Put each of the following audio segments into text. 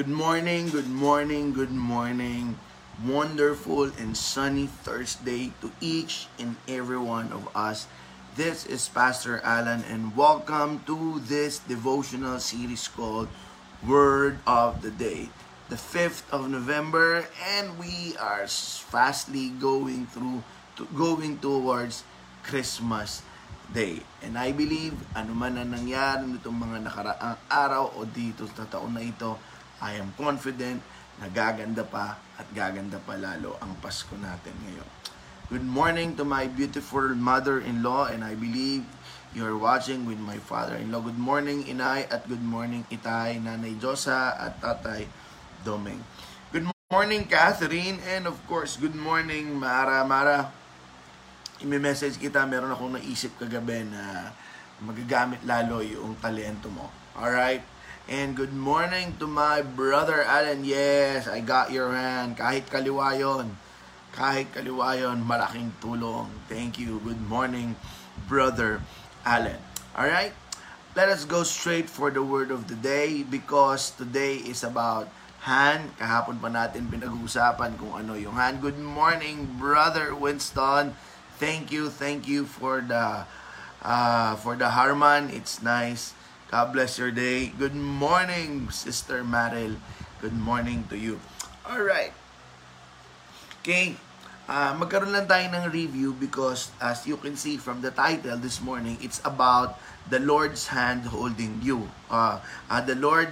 Good morning, good morning, good morning. Wonderful and sunny Thursday to each and every one of us. This is Pastor Alan and welcome to this devotional series called Word of the Day. The 5th of November and we are fastly going through to, going towards Christmas Day. And I believe ano man ang nangyari nitong mga nakaraang araw o dito sa taon na ito, I am confident na gaganda pa at gaganda pa lalo ang Pasko natin ngayon. Good morning to my beautiful mother-in-law and I believe you're watching with my father-in-law. Good morning, Inay, at good morning, Itay, Nanay Josa, at Tatay Domeng. Good morning, Catherine, and of course, good morning, Mara. Mara, imi-message kita, meron akong naisip kagabi na magagamit lalo yung talento mo. Alright? And good morning to my brother Alan. Yes, I got your hand. Kahit kaliwa yun. Kahit kaliwa yun, malaking tulong. Thank you. Good morning, brother Alan. Alright? Let us go straight for the word of the day because today is about hand. Kahapon pa natin pinag-uusapan kung ano yung hand. Good morning, brother Winston. Thank you, thank you for the uh, for the Harman. It's nice God bless your day. Good morning, Sister Maril. Good morning to you. All right. Okay. Uh, magkaroon lang tayo ng review because as you can see from the title this morning, it's about the Lord's hand holding you. Uh, uh, the Lord,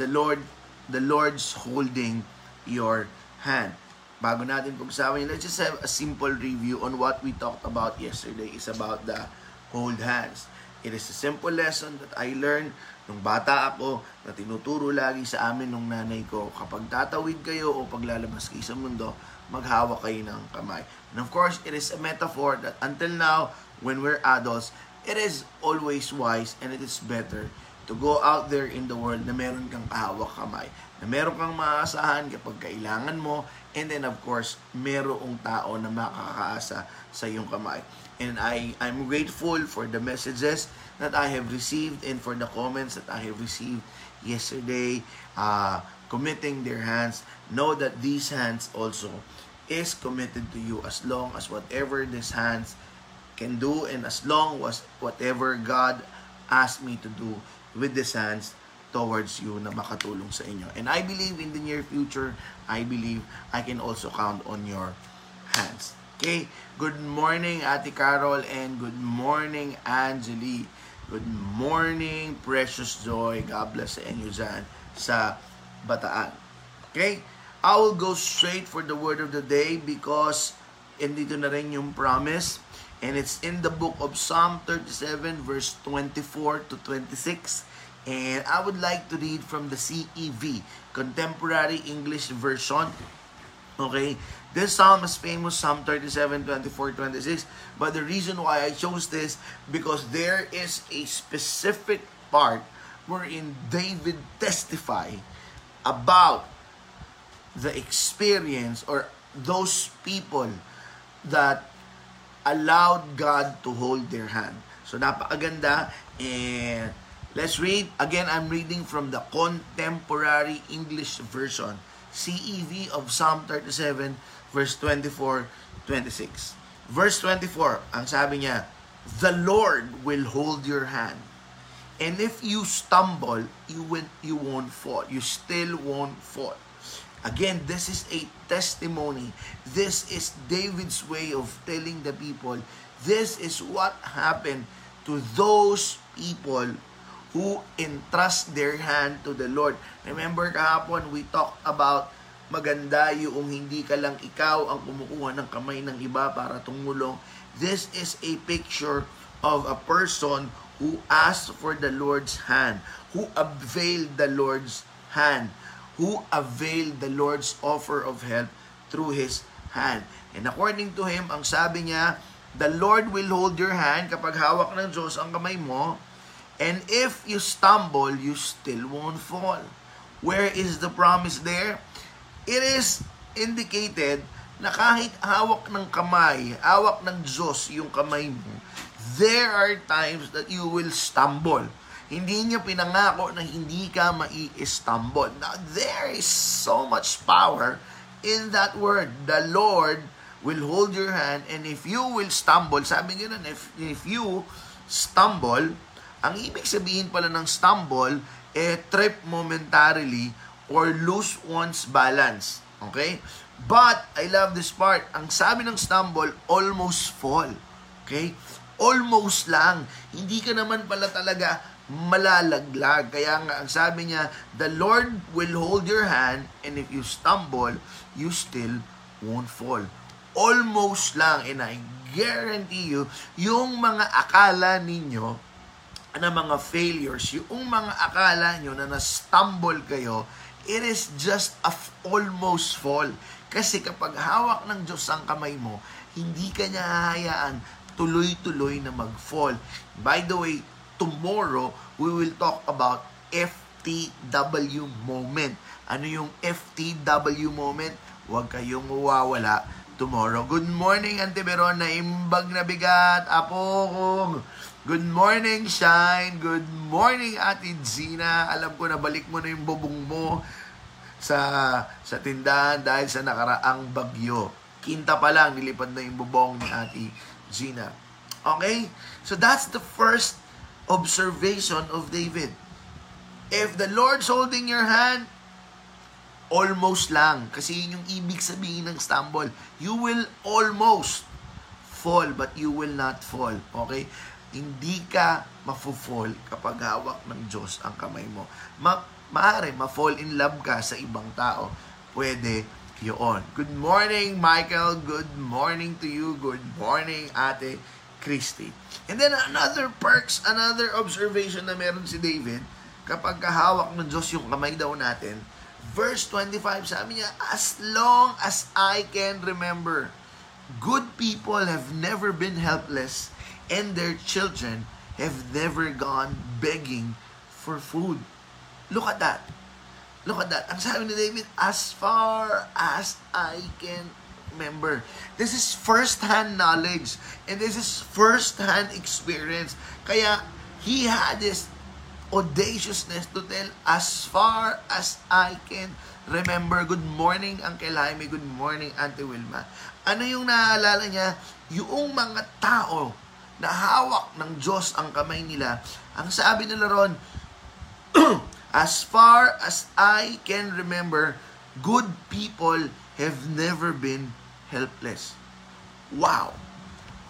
the Lord, the Lord's holding your hand. Bago natin pag-usapan let's just have a simple review on what we talked about yesterday. It's about the hold hands. It is a simple lesson that I learned nung bata ako na tinuturo lagi sa amin nung nanay ko. Kapag tatawid kayo o paglalabas kayo sa mundo, maghawak kayo ng kamay. And of course, it is a metaphor that until now, when we're adults, it is always wise and it is better to go out there in the world na meron kang kahawak kamay. Na meron kang maaasahan kapag kailangan mo and then of course, merong tao na makakaasa sa iyong kamay. And I, I'm grateful for the messages that I have received and for the comments that I have received yesterday, uh, committing their hands. Know that these hands also is committed to you as long as whatever these hands can do and as long as whatever God asked me to do with these hands towards you na makatulong sa inyo. And I believe in the near future, I believe I can also count on your hands. Okay, good morning Ate Carol and good morning Angeli. Good morning Precious Joy. God bless sa inyo dyan sa Bataan. Okay, I will go straight for the word of the day because dito na rin yung promise and it's in the book of Psalm 37 verse 24 to 26 and I would like to read from the CEV, Contemporary English Version. Okay, This psalm is famous, Psalm 37, 24, 26. But the reason why I chose this, because there is a specific part wherein David testify about the experience or those people that allowed God to hold their hand. So napakaganda and let's read. Again, I'm reading from the Contemporary English Version, CEV of Psalm 37 verse 24, 26. Verse 24, ang sabi niya, The Lord will hold your hand. And if you stumble, you will you won't fall. You still won't fall. Again, this is a testimony. This is David's way of telling the people, this is what happened to those people who entrust their hand to the Lord. Remember kahapon, we talked about maganda yung hindi ka lang ikaw ang kumukuha ng kamay ng iba para tumulong. This is a picture of a person who asked for the Lord's hand, who availed the Lord's hand, who availed the Lord's offer of help through His hand. And according to him, ang sabi niya, the Lord will hold your hand kapag hawak ng Diyos ang kamay mo, and if you stumble, you still won't fall. Where is the promise there? it is indicated na kahit hawak ng kamay, hawak ng Diyos yung kamay mo, there are times that you will stumble. Hindi niya pinangako na hindi ka mai-stumble. Now, there is so much power in that word. The Lord will hold your hand and if you will stumble, sabi nga nun, if, if you stumble, ang ibig sabihin pala ng stumble, eh, trip momentarily or lose one's balance. Okay? But, I love this part. Ang sabi ng stumble, almost fall. Okay? Almost lang. Hindi ka naman pala talaga malalaglag. Kaya nga, ang sabi niya, the Lord will hold your hand and if you stumble, you still won't fall almost lang, and I guarantee you, yung mga akala ninyo na mga failures, yung mga akala nyo na na-stumble kayo, it is just a f- almost fall. Kasi kapag hawak ng Diyos ang kamay mo, hindi ka niya hahayaan tuloy-tuloy na mag-fall. By the way, tomorrow, we will talk about FTW moment. Ano yung FTW moment? Huwag kayong mawawala tomorrow. Good morning, Auntie Verona. Imbag na bigat. Apo kong. Good morning, Shine. Good morning, Ate Zina. Alam ko na balik mo na yung bubong mo sa sa tindahan dahil sa nakaraang bagyo. Kinta pa lang, nilipad na yung bubong ni Ate Gina. Okay? So that's the first observation of David. If the Lord's holding your hand, almost lang. Kasi yun yung ibig sabihin ng stumble. You will almost fall, but you will not fall. Okay? Hindi ka mafo-fall kapag hawak ng Diyos ang kamay mo. Ma maaari ma-fall in love ka sa ibang tao. Pwede yun. Good morning, Michael. Good morning to you. Good morning, Ate Christy. And then another perks, another observation na meron si David, kapag kahawak ng Diyos yung kamay daw natin, verse 25, sabi niya, As long as I can remember, good people have never been helpless and their children have never gone begging for food. Look at that. Look at that. Ang sabi ni David, as far as I can remember. This is first-hand knowledge and this is first-hand experience. Kaya he had this audaciousness to tell as far as I can remember. Good morning, Uncle Jaime. Good morning, Auntie Wilma. Ano yung naaalala niya? Yung mga tao na hawak ng Diyos ang kamay nila. Ang sabi nila ron, as far as I can remember, good people have never been helpless. Wow!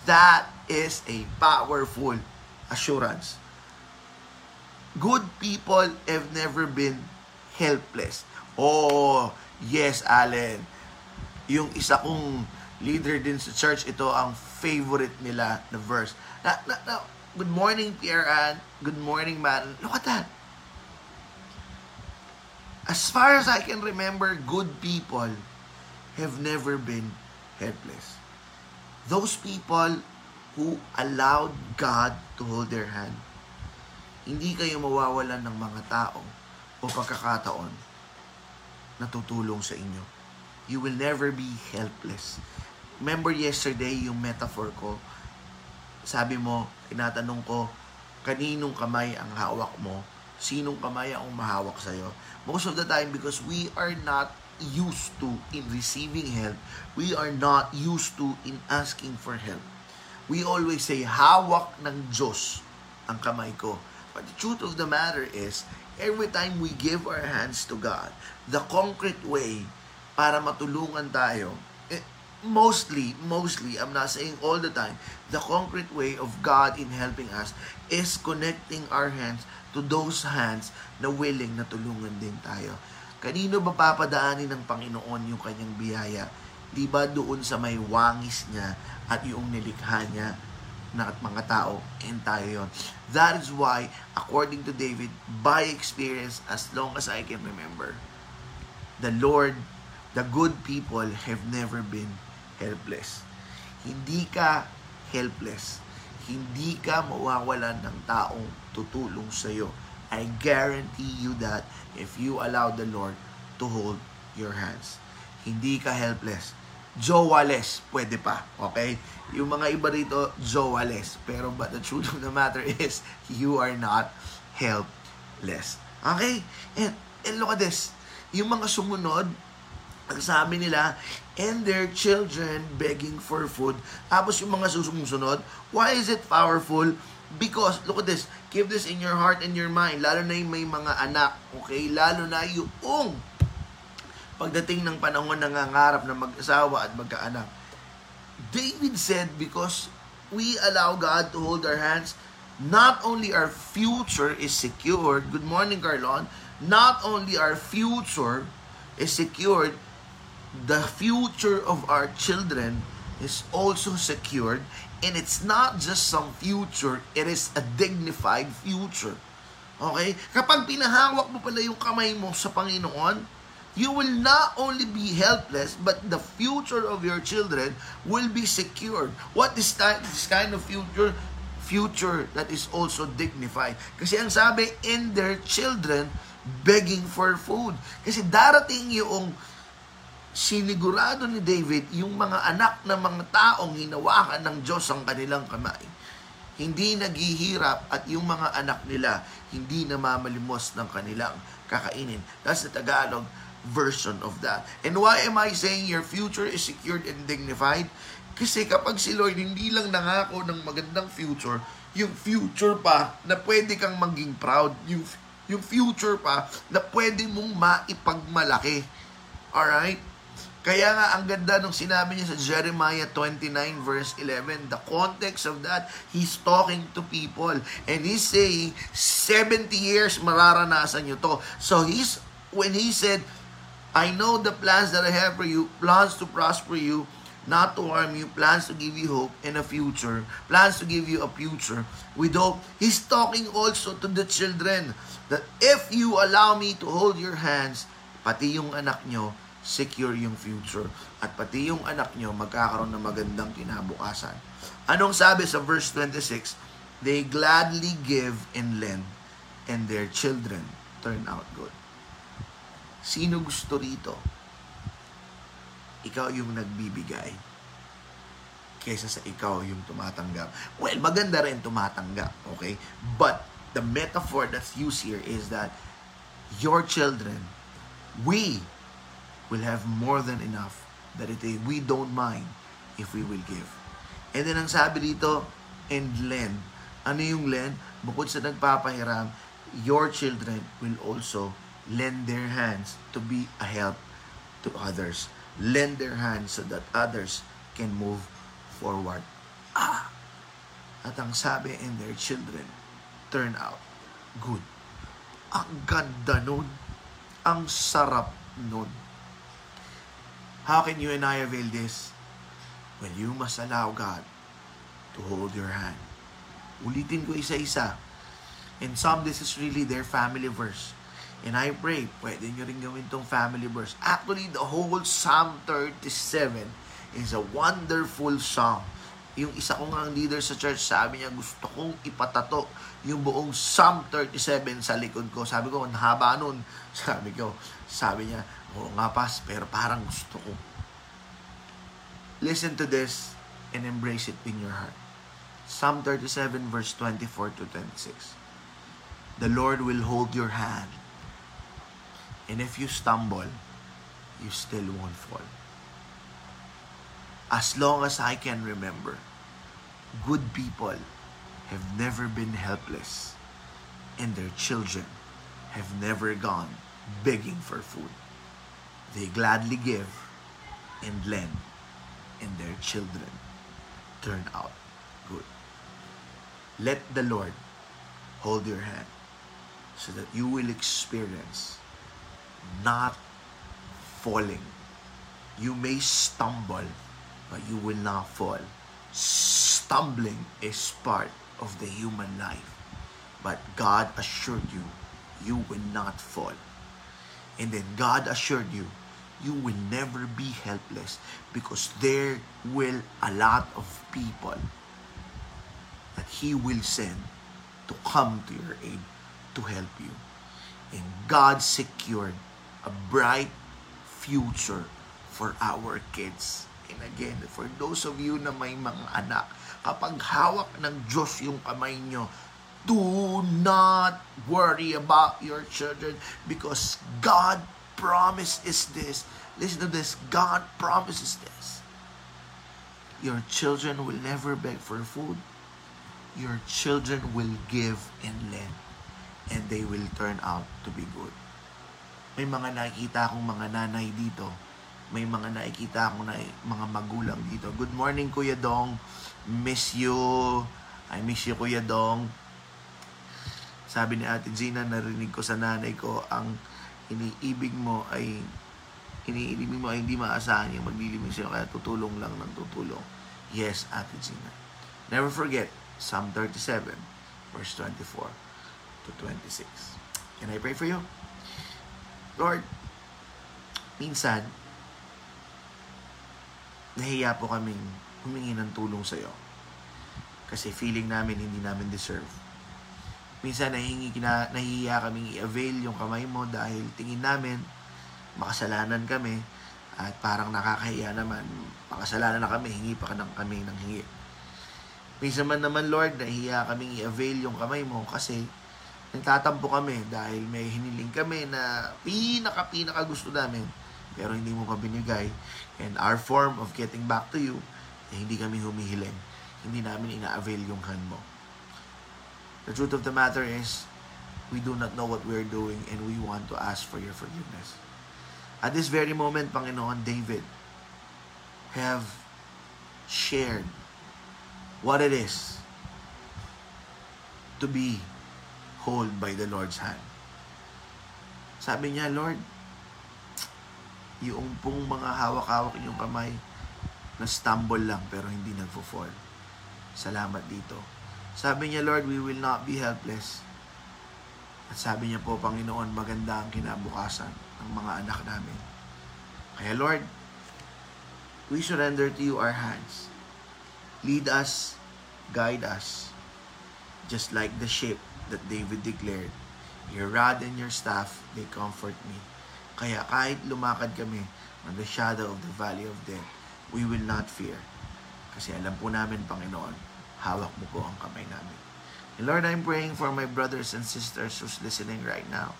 That is a powerful assurance good people have never been helpless. Oh, yes, Allen. Yung isa kong leader din sa church, ito ang favorite nila na verse. Na, na, na, good morning, Pierre Ann. Good morning, man. Look at that. As far as I can remember, good people have never been helpless. Those people who allowed God to hold their hand hindi kayo mawawalan ng mga tao o pagkakataon na tutulong sa inyo. You will never be helpless. Remember yesterday yung metaphor ko? Sabi mo, tinatanong ko, kaninong kamay ang hawak mo? Sinong kamay ang umahawak sa'yo? Most of the time, because we are not used to in receiving help, we are not used to in asking for help. We always say, hawak ng Diyos ang kamay ko But the truth of the matter is, every time we give our hands to God, the concrete way para matulungan tayo, eh, mostly, mostly, I'm not saying all the time, the concrete way of God in helping us is connecting our hands to those hands na willing na tulungan din tayo. Kanino ba papadaanin ng Panginoon yung kanyang biyaya? Di ba doon sa may wangis niya at yung nilikha niya na at mga tao and tayo yon. That is why, according to David, by experience, as long as I can remember, the Lord, the good people have never been helpless. Hindi ka helpless. Hindi ka mawawalan ng taong tutulong sa iyo. I guarantee you that if you allow the Lord to hold your hands. Hindi ka helpless Joales, pwede pa. Okay? Yung mga iba rito, Joales. Pero but the truth of the matter is, you are not helpless. Okay? And, and look at this. Yung mga sumunod, ang sabi nila, and their children begging for food. Tapos yung mga susunod, why is it powerful? Because, look at this, keep this in your heart and your mind, lalo na yung may mga anak, okay? Lalo na yung pagdating ng panahon na nangangarap na mag-asawa at magkaanak. David said, because we allow God to hold our hands, not only our future is secured, good morning, Carlon, not only our future is secured, the future of our children is also secured and it's not just some future, it is a dignified future. Okay? Kapag pinahawak mo pala yung kamay mo sa Panginoon, you will not only be helpless, but the future of your children will be secured. What is that, this kind of future? Future that is also dignified. Kasi ang sabi, in their children, begging for food. Kasi darating yung sinigurado ni David yung mga anak ng mga taong hinawakan ng Diyos ang kanilang kamay. Hindi naghihirap at yung mga anak nila hindi namamalimos ng kanilang kakainin. That's the Tagalog version of that. And why am I saying your future is secured and dignified? Kasi kapag si Lord hindi lang nangako ng magandang future, yung future pa na pwede kang maging proud, yung, yung future pa na pwede mong maipagmalaki. Alright? Kaya nga, ang ganda nung sinabi niya sa Jeremiah 29 verse 11, the context of that, he's talking to people. And he's saying, 70 years mararanasan nyo to. So he's, when he said, I know the plans that I have for you, plans to prosper you, not to harm you, plans to give you hope and a future, plans to give you a future with hope. He's talking also to the children that if you allow me to hold your hands, pati yung anak nyo, secure yung future. At pati yung anak nyo magkakaroon ng magandang kinabukasan. Anong sabi sa verse 26? They gladly give and lend, and their children turn out good. Sino gusto rito? Ikaw yung nagbibigay kaysa sa ikaw yung tumatanggap. Well, maganda rin tumatanggap, okay? But the metaphor that's used here is that your children, we will have more than enough that it we don't mind if we will give. And then ang sabi dito, and lend. Ano yung lend? Bukod sa nagpapahiram, your children will also lend their hands to be a help to others. Lend their hands so that others can move forward. Ah! At ang sabi, and their children turn out good. Ang ganda nun. Ang sarap nun How can you and I avail this? When you must allow God to hold your hand. Ulitin ko isa-isa. In some, this is really their family verse. And I pray, pwede nyo rin gawin tong family verse. Actually, the whole Psalm 37 is a wonderful song. Yung isa kong ang leader sa church, sabi niya, gusto kong ipatato yung buong Psalm 37 sa likod ko. Sabi ko, ang haba nun. Sabi ko, sabi niya, Oo nga, pas, pero parang gusto ko. Listen to this and embrace it in your heart. Psalm 37 verse 24 to 26. The Lord will hold your hand. And if you stumble, you still won't fall. As long as I can remember, good people have never been helpless and their children have never gone begging for food. They gladly give and lend, and their children turn out good. Let the Lord hold your hand so that you will experience not falling. You may stumble, but you will not fall. Stumbling is part of the human life. But God assured you, you will not fall. And then God assured you, you will never be helpless because there will a lot of people that He will send to come to your aid to help you. And God secured a bright future for our kids. And again, for those of you na may mga anak, kapag hawak ng Diyos yung kamay nyo, Do not worry about your children because God promises this. Listen to this. God promises this. Your children will never beg for food. Your children will give and lend. And they will turn out to be good. May mga nakikita akong mga nanay dito. May mga nakikita akong na, mga magulang dito. Good morning, Kuya Dong. Miss you. I miss you, Kuya Dong. Sabi ni Ate Gina, narinig ko sa nanay ko, ang iniibig mo ay iniibig mo ay hindi maasahan yung maglilibing sa'yo, kaya tutulong lang ng tutulong. Yes, Ate Gina. Never forget, Psalm 37, verse 24 to 26. Can I pray for you? Lord, minsan, nahiya po kaming humingi ng tulong sa iyo. Kasi feeling namin hindi namin deserve. Minsan nahingi, kina, nahihiya kaming i-avail yung kamay mo dahil tingin namin makasalanan kami at parang nakakahiya naman. Makasalanan na kami, hingi pa ng kami ng hingi. Minsan man naman, Lord, nahihiya kaming i-avail yung kamay mo kasi nagtatampo kami dahil may hiniling kami na pinaka-pinaka gusto namin pero hindi mo pa binigay. And our form of getting back to you, eh, hindi kami humihiling. Hindi namin ina-avail yung hand mo. The truth of the matter is, we do not know what we're doing and we want to ask for your forgiveness. At this very moment, Panginoon, David have shared what it is to be hold by the Lord's hand. Sabi niya, Lord, yung pong mga hawak-hawak inyong kamay, na-stumble lang pero hindi nagfo-fall. Salamat dito. Sabi niya, Lord, we will not be helpless. At sabi niya po, Panginoon, maganda ang kinabukasan ng mga anak namin. Kaya Lord, we surrender to you our hands. Lead us, guide us, just like the ship that David declared. Your rod and your staff, they comfort me. Kaya kahit lumakad kami on the shadow of the valley of death, we will not fear. Kasi alam po namin, Panginoon, hawak mo po ang kamay namin. And Lord, I'm praying for my brothers and sisters who's listening right now.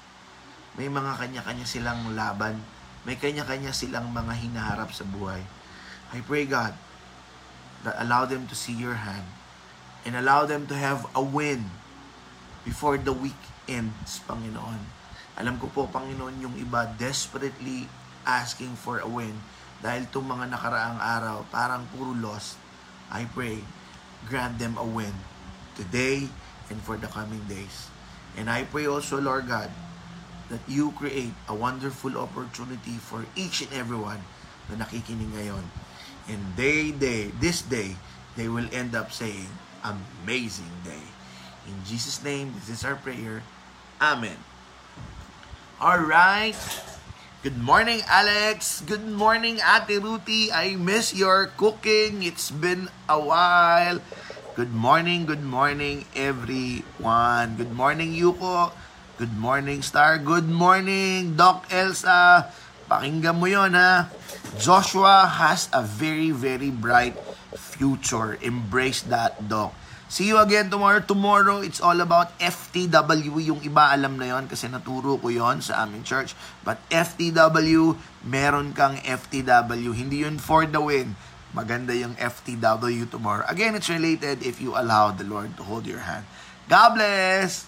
May mga kanya-kanya silang laban. May kanya-kanya silang mga hinaharap sa buhay. I pray, God, that allow them to see your hand and allow them to have a win before the week ends, Panginoon. Alam ko po, Panginoon, yung iba desperately asking for a win dahil itong mga nakaraang araw, parang puro lost. I pray, grant them a win today and for the coming days. And I pray also, Lord God, that you create a wonderful opportunity for each and everyone na nakikinig ngayon. And they, they, this day, they will end up saying, amazing day. In Jesus' name, this is our prayer. Amen. All right. Good morning, Alex. Good morning, Ate Ruti. I miss your cooking. It's been a while. Good morning, good morning, everyone. Good morning, Yuko. Good morning, Star. Good morning, Doc Elsa. Pakinggan mo yon ha. Joshua has a very, very bright future. Embrace that, Doc. See you again tomorrow. Tomorrow, it's all about FTW. Yung iba alam na yon kasi naturo ko yon sa aming church. But FTW, meron kang FTW. Hindi yun for the win. Maganda yung FTW tomorrow. Again, it's related if you allow the Lord to hold your hand. God bless!